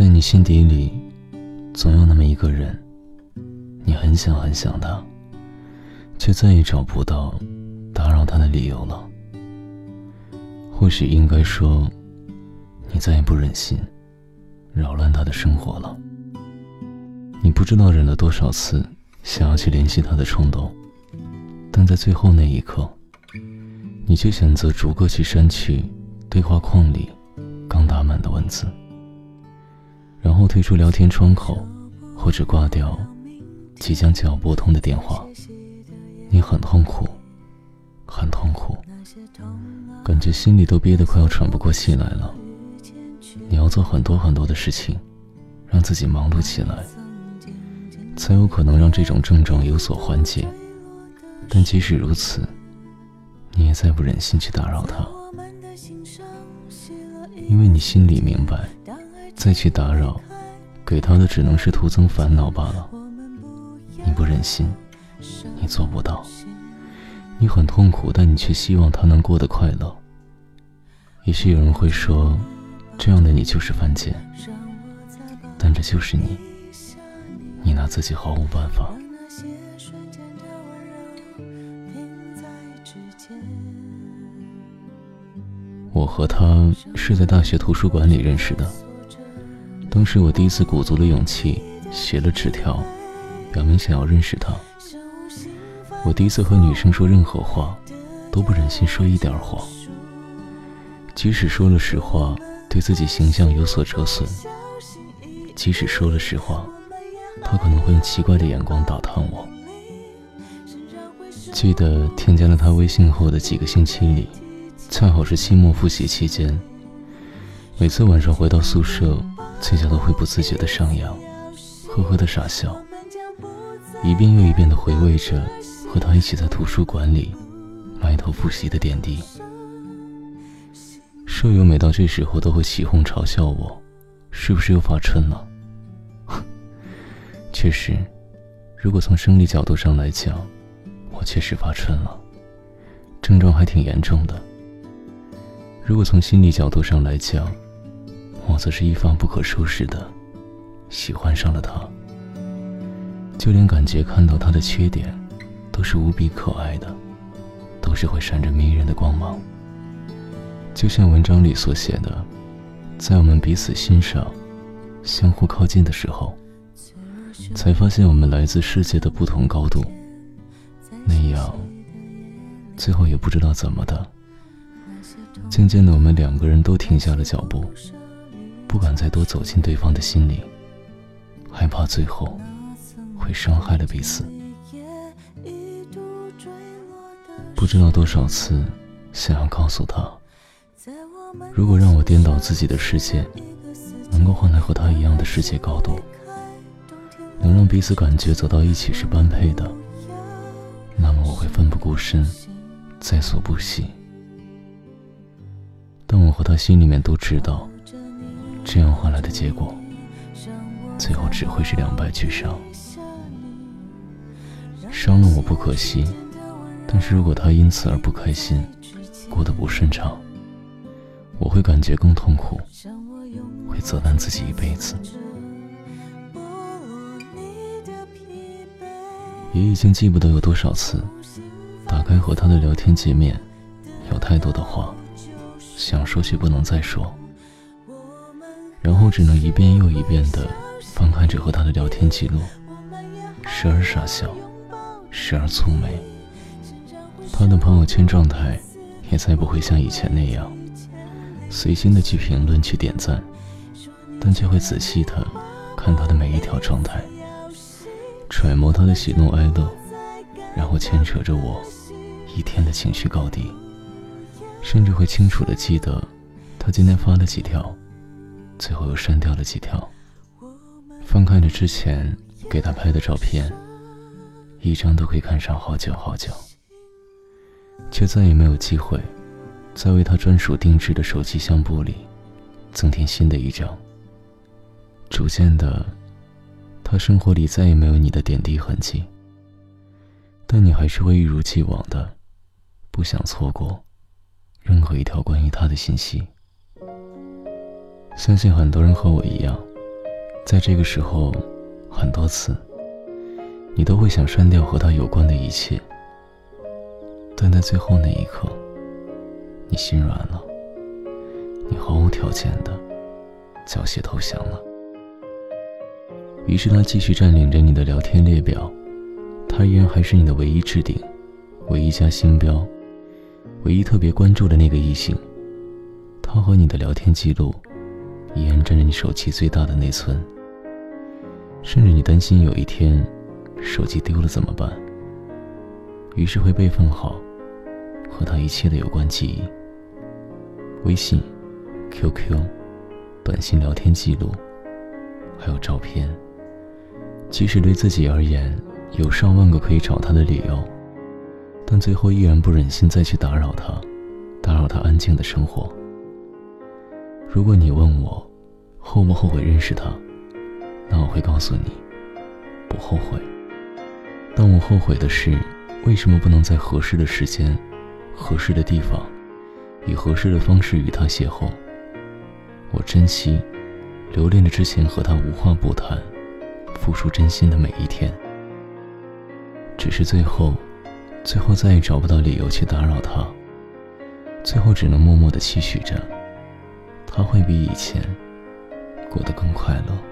在你心底里，总有那么一个人，你很想很想他，却再也找不到打扰他的理由了。或许应该说，你再也不忍心扰乱他的生活了。你不知道忍了多少次想要去联系他的冲动，但在最后那一刻，你却选择逐个去删去对话框里刚打满的文字。然后退出聊天窗口，或者挂掉即将就要拨通的电话。你很痛苦，很痛苦，感觉心里都憋得快要喘不过气来了。你要做很多很多的事情，让自己忙碌起来，才有可能让这种症状有所缓解。但即使如此，你也再不忍心去打扰他，因为你心里明白。再去打扰，给他的只能是徒增烦恼罢了。你不忍心，你做不到，你很痛苦，但你却希望他能过得快乐。也许有人会说，这样的你就是犯贱，但这就是你，你拿自己毫无办法。我和他是在大学图书馆里认识的。当时我第一次鼓足了勇气写了纸条，表明想要认识他。我第一次和女生说任何话，都不忍心说一点谎，即使说了实话，对自己形象有所折损；即使说了实话，他可能会用奇怪的眼光打探我。记得添加了他微信后的几个星期里，恰好是期末复习期间，每次晚上回到宿舍。嘴角都会不自觉的上扬，呵呵的傻笑，一遍又一遍的回味着和他一起在图书馆里埋头复习的点滴。舍友每到这时候都会起哄嘲笑我，是不是又发春了？确实，如果从生理角度上来讲，我确实发春了，症状还挺严重的。如果从心理角度上来讲，我则是一发不可收拾的喜欢上了他，就连感觉看到他的缺点，都是无比可爱的，都是会闪着迷人的光芒。就像文章里所写的，在我们彼此欣赏、相互靠近的时候，才发现我们来自世界的不同高度。那样，最后也不知道怎么的，渐渐的，我们两个人都停下了脚步。不敢再多走进对方的心里，害怕最后会伤害了彼此。不知道多少次想要告诉他，如果让我颠倒自己的世界，能够换来和他一样的世界高度，能让彼此感觉走到一起是般配的，那么我会奋不顾身，在所不惜。但我和他心里面都知道。这样换来的结果，最后只会是两败俱伤。伤了我不可惜，但是如果他因此而不开心，过得不顺畅，我会感觉更痛苦，会责难自己一辈子。也已经记不得有多少次，打开和他的聊天界面，有太多的话想说却不能再说。然后只能一遍又一遍地翻看着和他的聊天记录，时而傻笑，时而蹙眉。他的朋友圈状态也再不会像以前那样随心的去评论、去点赞，但却会仔细地看他的每一条状态，揣摩他的喜怒哀乐，然后牵扯着我一天的情绪高低，甚至会清楚地记得他今天发了几条。最后又删掉了几条，翻看着之前给他拍的照片，一张都可以看上好久好久，却再也没有机会，在为他专属定制的手机相簿里增添新的一张。逐渐的，他生活里再也没有你的点滴痕迹，但你还是会一如既往的，不想错过任何一条关于他的信息。相信很多人和我一样，在这个时候，很多次，你都会想删掉和他有关的一切，但在最后那一刻，你心软了，你毫无条件的缴械投降了。于是他继续占领着你的聊天列表，他依然还是你的唯一置顶，唯一加星标，唯一特别关注的那个异性。他和你的聊天记录，依然占着你手机最大的内存。甚至你担心有一天，手机丢了怎么办？于是会备份好和他一切的有关记忆，微信、QQ、短信聊天记录，还有照片。即使对自己而言有上万个可以找他的理由，但最后依然不忍心再去打扰他，打扰他安静的生活。如果你问我后不后悔认识他，那我会告诉你，不后悔。但我后悔的是，为什么不能在合适的时间、合适的地方，以合适的方式与他邂逅？我珍惜，留恋着之前和他无话不谈。付出真心的每一天，只是最后，最后再也找不到理由去打扰他，最后只能默默的期许着，他会比以前过得更快乐。